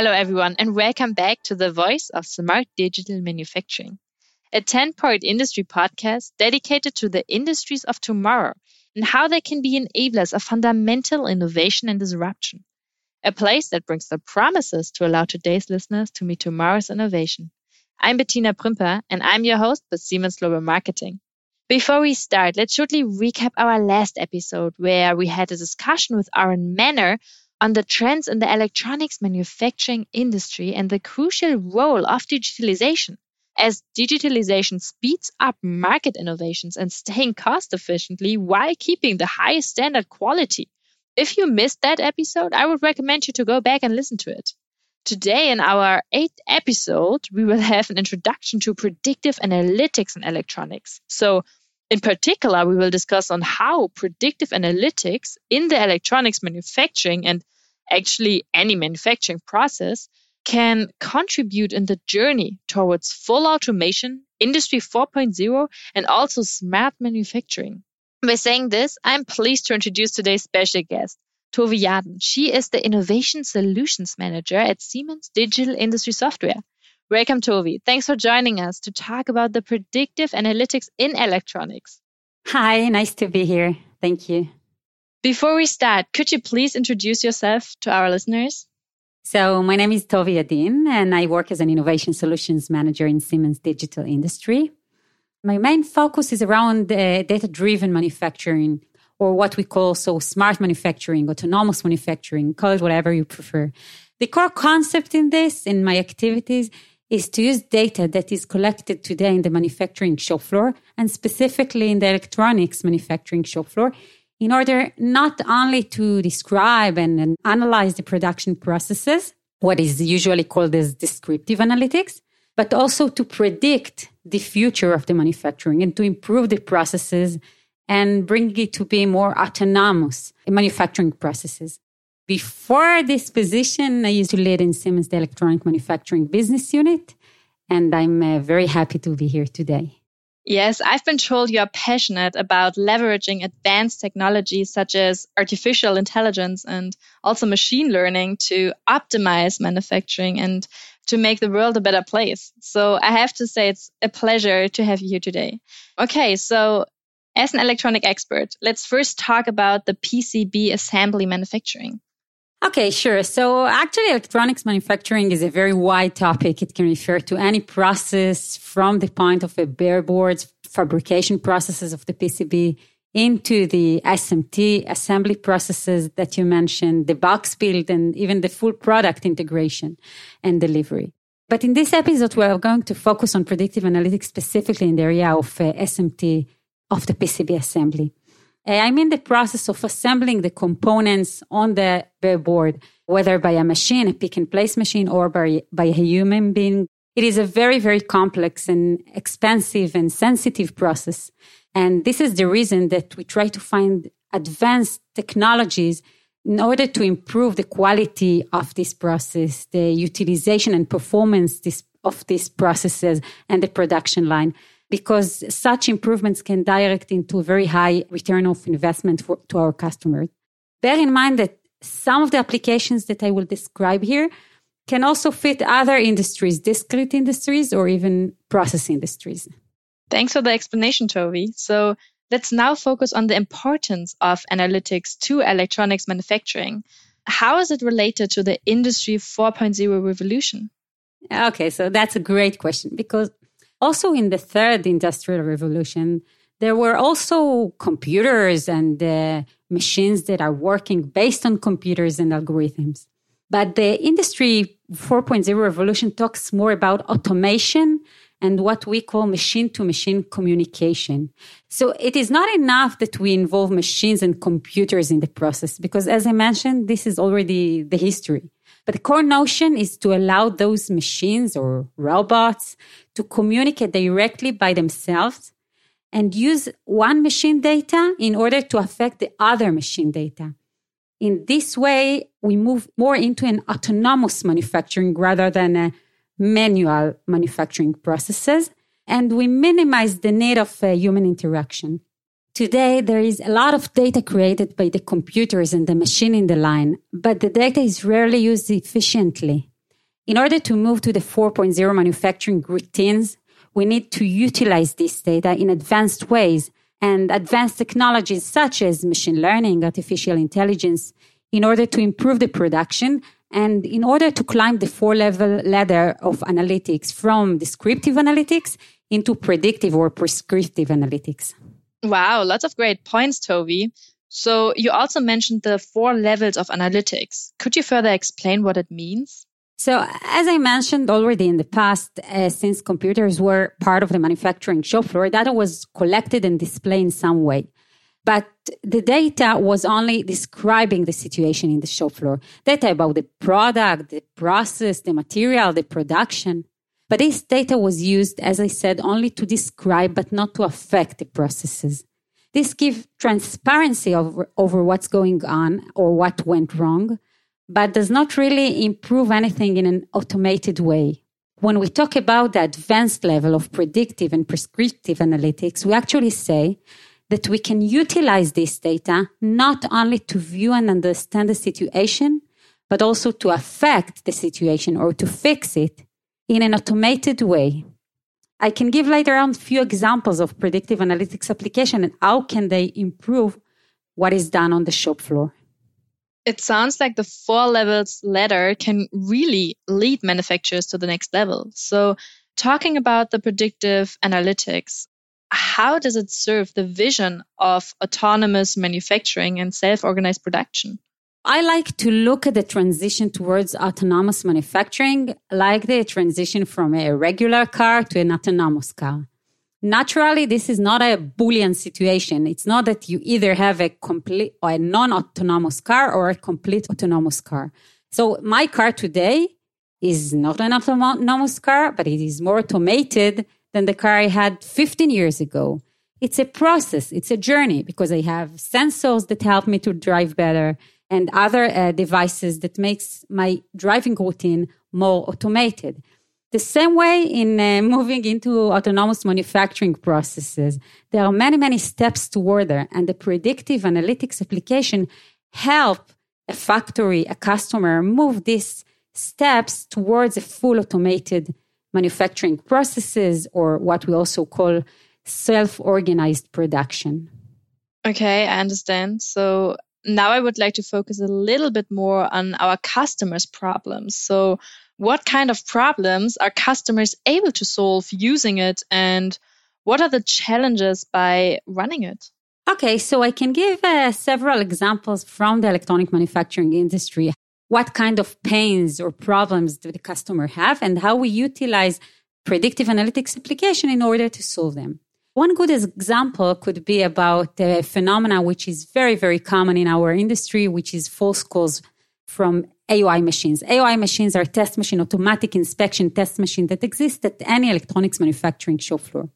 Hello, everyone, and welcome back to the Voice of Smart Digital Manufacturing, a 10 part industry podcast dedicated to the industries of tomorrow and how they can be enablers of fundamental innovation and disruption. A place that brings the promises to allow today's listeners to meet tomorrow's innovation. I'm Bettina Pruemper, and I'm your host with Siemens Global Marketing. Before we start, let's shortly recap our last episode where we had a discussion with Aaron Manner on the trends in the electronics manufacturing industry and the crucial role of digitalization. As digitalization speeds up market innovations and staying cost efficiently while keeping the highest standard quality. If you missed that episode, I would recommend you to go back and listen to it. Today, in our eighth episode, we will have an introduction to predictive analytics in electronics. So, in particular, we will discuss on how predictive analytics in the electronics manufacturing and actually any manufacturing process can contribute in the journey towards full automation, industry 4.0, and also smart manufacturing. By saying this, I'm pleased to introduce today's special guest, Tovi Yadin. She is the Innovation Solutions Manager at Siemens Digital Industry Software. Welcome, Tovi. Thanks for joining us to talk about the predictive analytics in electronics. Hi, nice to be here. Thank you. Before we start, could you please introduce yourself to our listeners? So, my name is Tovi Yadin, and I work as an innovation solutions manager in Siemens Digital Industry. My main focus is around uh, data driven manufacturing, or what we call so smart manufacturing, autonomous manufacturing, call it whatever you prefer. The core concept in this, in my activities, is to use data that is collected today in the manufacturing shop floor and specifically in the electronics manufacturing shop floor in order not only to describe and, and analyze the production processes, what is usually called as descriptive analytics, but also to predict the future of the manufacturing and to improve the processes and bring it to be more autonomous manufacturing processes. Before this position, I used to lead in Siemens the electronic manufacturing business unit, and I'm uh, very happy to be here today. Yes, I've been told you're passionate about leveraging advanced technologies such as artificial intelligence and also machine learning to optimize manufacturing and to make the world a better place. So I have to say it's a pleasure to have you here today. Okay, so as an electronic expert, let's first talk about the PCB assembly manufacturing. Okay, sure. So actually electronics manufacturing is a very wide topic. It can refer to any process from the point of a bare boards fabrication processes of the PCB into the SMT assembly processes that you mentioned, the box build and even the full product integration and delivery. But in this episode, we're going to focus on predictive analytics specifically in the area of uh, SMT of the PCB assembly. Uh, I'm in the process of assembling the components on the, board, whether by a machine, a pick and place machine, or by, by a human being. It is a very, very complex and expensive and sensitive process. And this is the reason that we try to find advanced technologies in order to improve the quality of this process, the utilization and performance this, of these processes and the production line because such improvements can direct into very high return of investment for, to our customers. Bear in mind that some of the applications that I will describe here can also fit other industries, discrete industries, or even process industries. Thanks for the explanation, Tovi. So let's now focus on the importance of analytics to electronics manufacturing. How is it related to the Industry 4.0 revolution? Okay, so that's a great question because also, in the third industrial revolution, there were also computers and uh, machines that are working based on computers and algorithms. But the industry 4.0 revolution talks more about automation and what we call machine to machine communication. So it is not enough that we involve machines and computers in the process, because as I mentioned, this is already the history. But the core notion is to allow those machines or robots to communicate directly by themselves and use one machine data in order to affect the other machine data. In this way, we move more into an autonomous manufacturing rather than a manual manufacturing processes, and we minimize the need of uh, human interaction. Today, there is a lot of data created by the computers and the machine in the line, but the data is rarely used efficiently. In order to move to the 4.0 manufacturing routines, we need to utilize this data in advanced ways and advanced technologies such as machine learning, artificial intelligence, in order to improve the production and in order to climb the four level ladder of analytics from descriptive analytics into predictive or prescriptive analytics. Wow, lots of great points, Tovi. So you also mentioned the four levels of analytics. Could you further explain what it means? So, as I mentioned already in the past, uh, since computers were part of the manufacturing shop floor, data was collected and displayed in some way. But the data was only describing the situation in the shop floor data about the product, the process, the material, the production. But this data was used, as I said, only to describe but not to affect the processes. This gives transparency over, over what's going on or what went wrong but does not really improve anything in an automated way. When we talk about the advanced level of predictive and prescriptive analytics, we actually say that we can utilize this data not only to view and understand the situation, but also to affect the situation or to fix it in an automated way. I can give later on a few examples of predictive analytics application and how can they improve what is done on the shop floor it sounds like the four levels ladder can really lead manufacturers to the next level. So, talking about the predictive analytics, how does it serve the vision of autonomous manufacturing and self organized production? I like to look at the transition towards autonomous manufacturing like the transition from a regular car to an autonomous car. Naturally this is not a boolean situation. It's not that you either have a complete or a non-autonomous car or a complete autonomous car. So my car today is not an autonomous car but it is more automated than the car i had 15 years ago. It's a process. It's a journey because i have sensors that help me to drive better and other uh, devices that makes my driving routine more automated the same way in uh, moving into autonomous manufacturing processes, there are many, many steps toward there, and the predictive analytics application help a factory, a customer move these steps towards a full automated manufacturing processes or what we also call self-organized production. Okay, I understand. So now I would like to focus a little bit more on our customers' problems. So what kind of problems are customers able to solve using it and what are the challenges by running it? Okay, so I can give uh, several examples from the electronic manufacturing industry. What kind of pains or problems do the customer have and how we utilize predictive analytics application in order to solve them. One good example could be about a phenomena which is very, very common in our industry, which is false calls from AOI machines. AOI machines are test machine, automatic inspection test machine that exist at any electronics manufacturing shop floor.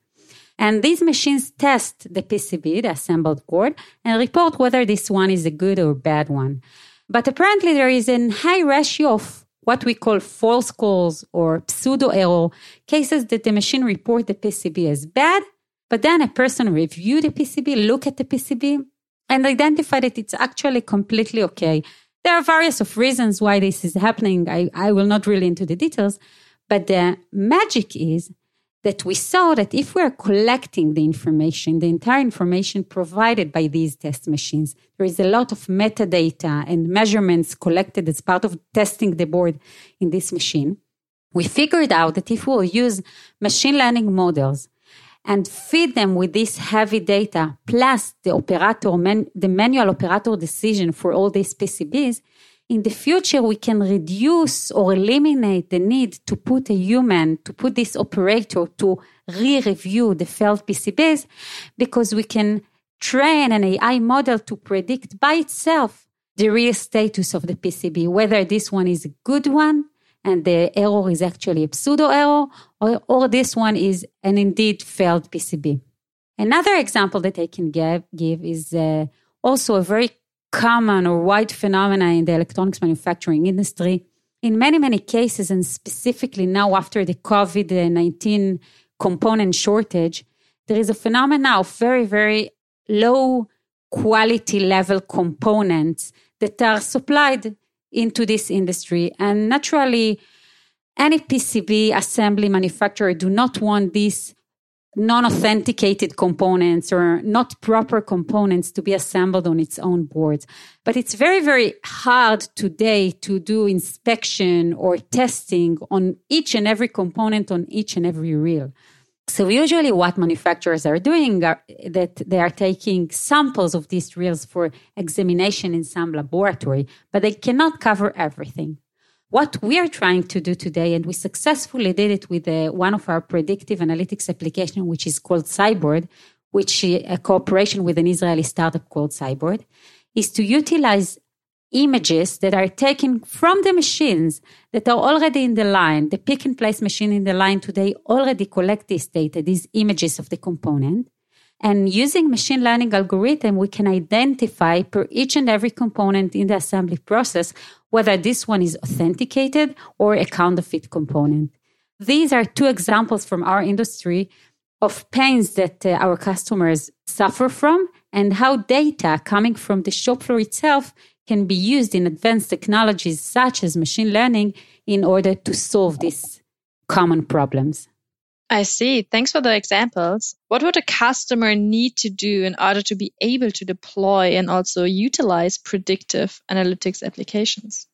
And these machines test the PCB, the assembled board, and report whether this one is a good or bad one. But apparently there is a high ratio of what we call false calls or pseudo error cases that the machine report the PCB as bad, but then a person review the PCB, look at the PCB, and identify that it's actually completely okay there are various of reasons why this is happening. I, I will not really into the details, but the magic is that we saw that if we're collecting the information, the entire information provided by these test machines, there is a lot of metadata and measurements collected as part of testing the board in this machine. We figured out that if we'll use machine learning models and feed them with this heavy data plus the operator, man, the manual operator decision for all these PCBs, in the future we can reduce or eliminate the need to put a human, to put this operator to re-review the failed PCBs because we can train an AI model to predict by itself the real status of the PCB, whether this one is a good one and the error is actually a pseudo error, or, or this one is an indeed failed PCB. Another example that I can give, give is uh, also a very common or wide phenomena in the electronics manufacturing industry. In many, many cases, and specifically now after the COVID 19 component shortage, there is a phenomena of very, very low quality level components that are supplied into this industry. And naturally, any PCB assembly manufacturer do not want these non-authenticated components or not proper components to be assembled on its own boards. But it's very, very hard today to do inspection or testing on each and every component on each and every reel. So usually what manufacturers are doing are that they are taking samples of these reels for examination in some laboratory, but they cannot cover everything. What we are trying to do today, and we successfully did it with uh, one of our predictive analytics application, which is called Cybord, which is a cooperation with an Israeli startup called Cybord, is to utilize images that are taken from the machines that are already in the line. The pick and place machine in the line today already collect this data, these images of the component. And using machine learning algorithm, we can identify per each and every component in the assembly process whether this one is authenticated or a counterfeit component. These are two examples from our industry of pains that uh, our customers suffer from and how data coming from the shop floor itself can be used in advanced technologies such as machine learning in order to solve these common problems. I see. Thanks for the examples. What would a customer need to do in order to be able to deploy and also utilize predictive analytics applications?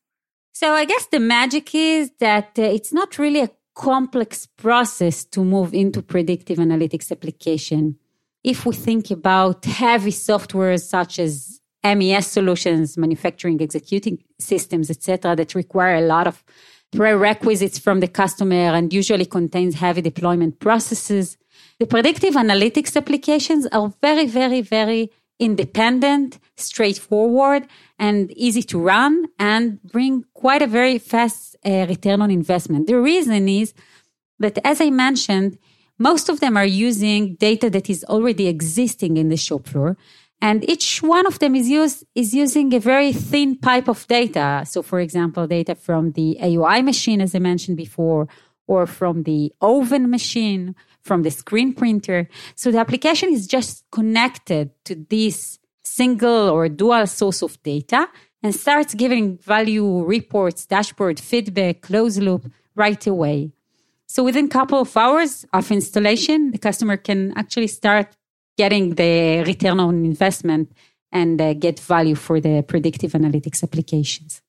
So I guess the magic is that uh, it's not really a complex process to move into predictive analytics application. If we think about heavy software such as MES solutions, manufacturing executing systems, etc., that require a lot of prerequisites from the customer and usually contains heavy deployment processes. The predictive analytics applications are very, very, very independent, straightforward, and easy to run and bring quite a very fast uh, return on investment. The reason is that, as I mentioned, most of them are using data that is already existing in the shop floor. And each one of them is used is using a very thin pipe of data. So, for example, data from the AOI machine, as I mentioned before, or from the oven machine, from the screen printer. So the application is just connected to this single or dual source of data and starts giving value reports, dashboard, feedback, closed loop right away. So within a couple of hours of installation, the customer can actually start getting the return on investment and uh, get value for the predictive analytics applications.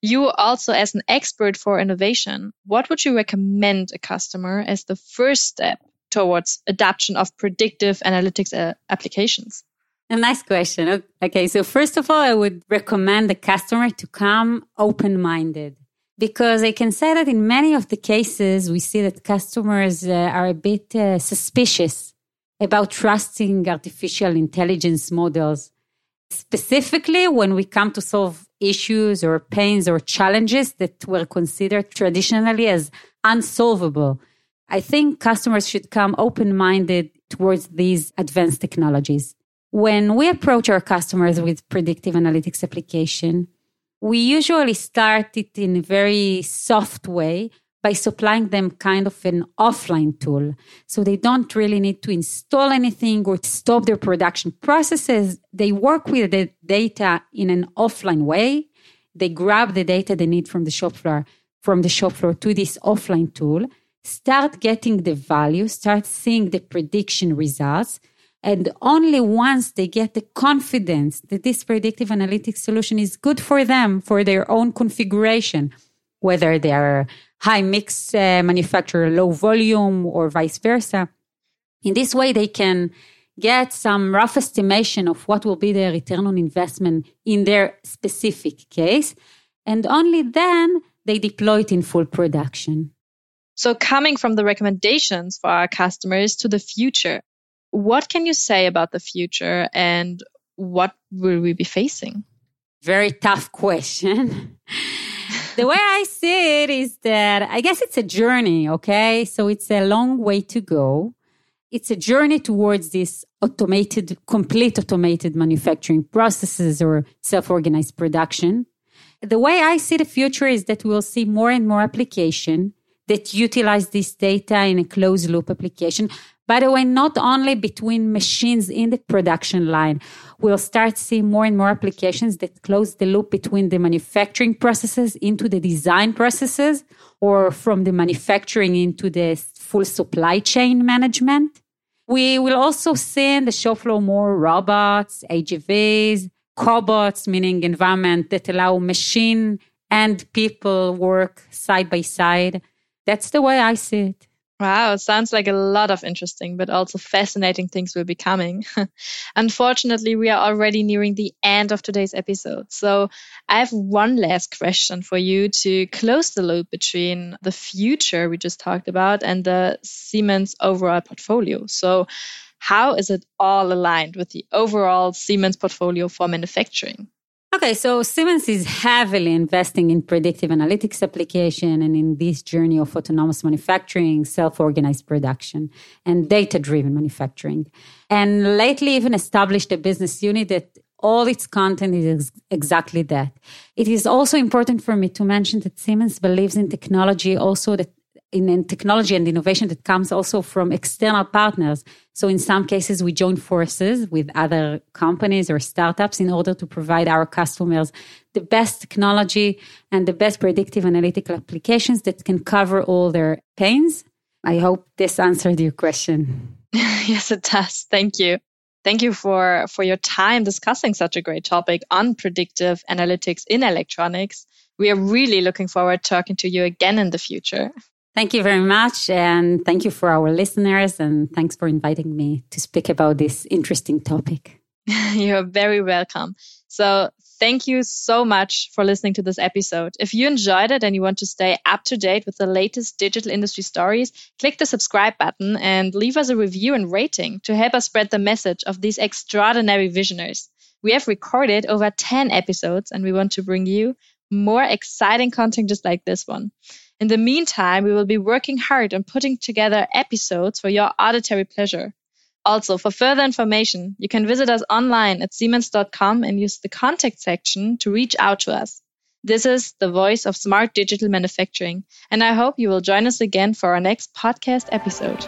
You also, as an expert for innovation, what would you recommend a customer as the first step towards adoption of predictive analytics uh, applications? A nice question. Okay, so first of all, I would recommend the customer to come open minded because I can say that in many of the cases, we see that customers uh, are a bit uh, suspicious about trusting artificial intelligence models, specifically when we come to solve issues or pains or challenges that were considered traditionally as unsolvable. I think customers should come open minded towards these advanced technologies. When we approach our customers with predictive analytics application, we usually start it in a very soft way by supplying them kind of an offline tool. So they don't really need to install anything or stop their production processes. They work with the data in an offline way. They grab the data they need from the shop floor, from the shop floor to this offline tool start getting the value, start seeing the prediction results. And only once they get the confidence that this predictive analytics solution is good for them, for their own configuration, whether they are high mix uh, manufacturer, low volume, or vice versa. In this way, they can get some rough estimation of what will be their return on investment in their specific case. And only then they deploy it in full production. So coming from the recommendations for our customers to the future, what can you say about the future and what will we be facing? Very tough question. the way I see it is that I guess it's a journey, okay? So it's a long way to go. It's a journey towards this automated, complete automated manufacturing processes or self organized production. The way I see the future is that we'll see more and more application that utilize this data in a closed loop application. By the way, not only between machines in the production line, we'll start seeing more and more applications that close the loop between the manufacturing processes into the design processes or from the manufacturing into the full supply chain management. We will also see in the show floor more robots, AGVs, cobots, meaning environment that allow machine and people work side by side. That's the way I see it. Wow, sounds like a lot of interesting but also fascinating things will be coming. Unfortunately, we are already nearing the end of today's episode. So I have one last question for you to close the loop between the future we just talked about and the Siemens overall portfolio. So, how is it all aligned with the overall Siemens portfolio for manufacturing? Okay, so Siemens is heavily investing in predictive analytics application and in this journey of autonomous manufacturing, self-organized production, and data-driven manufacturing. And lately even established a business unit that all its content is exactly that. It is also important for me to mention that Siemens believes in technology also that in, technology and innovation that comes also from external partners. So in some cases, we join forces with other companies or startups in order to provide our customers the best technology and the best predictive analytical applications that can cover all their pains. I hope this answered your question. yes, it does. Thank you. Thank you for, for your time discussing such a great topic on predictive analytics in electronics. We are really looking forward to talking to you again in the future. Thank you very much. And thank you for our listeners. And thanks for inviting me to speak about this interesting topic. You're very welcome. So, thank you so much for listening to this episode. If you enjoyed it and you want to stay up to date with the latest digital industry stories, click the subscribe button and leave us a review and rating to help us spread the message of these extraordinary visionaries. We have recorded over 10 episodes and we want to bring you more exciting content just like this one. In the meantime, we will be working hard on putting together episodes for your auditory pleasure. Also, for further information, you can visit us online at siemens.com and use the contact section to reach out to us. This is the voice of smart digital manufacturing, and I hope you will join us again for our next podcast episode.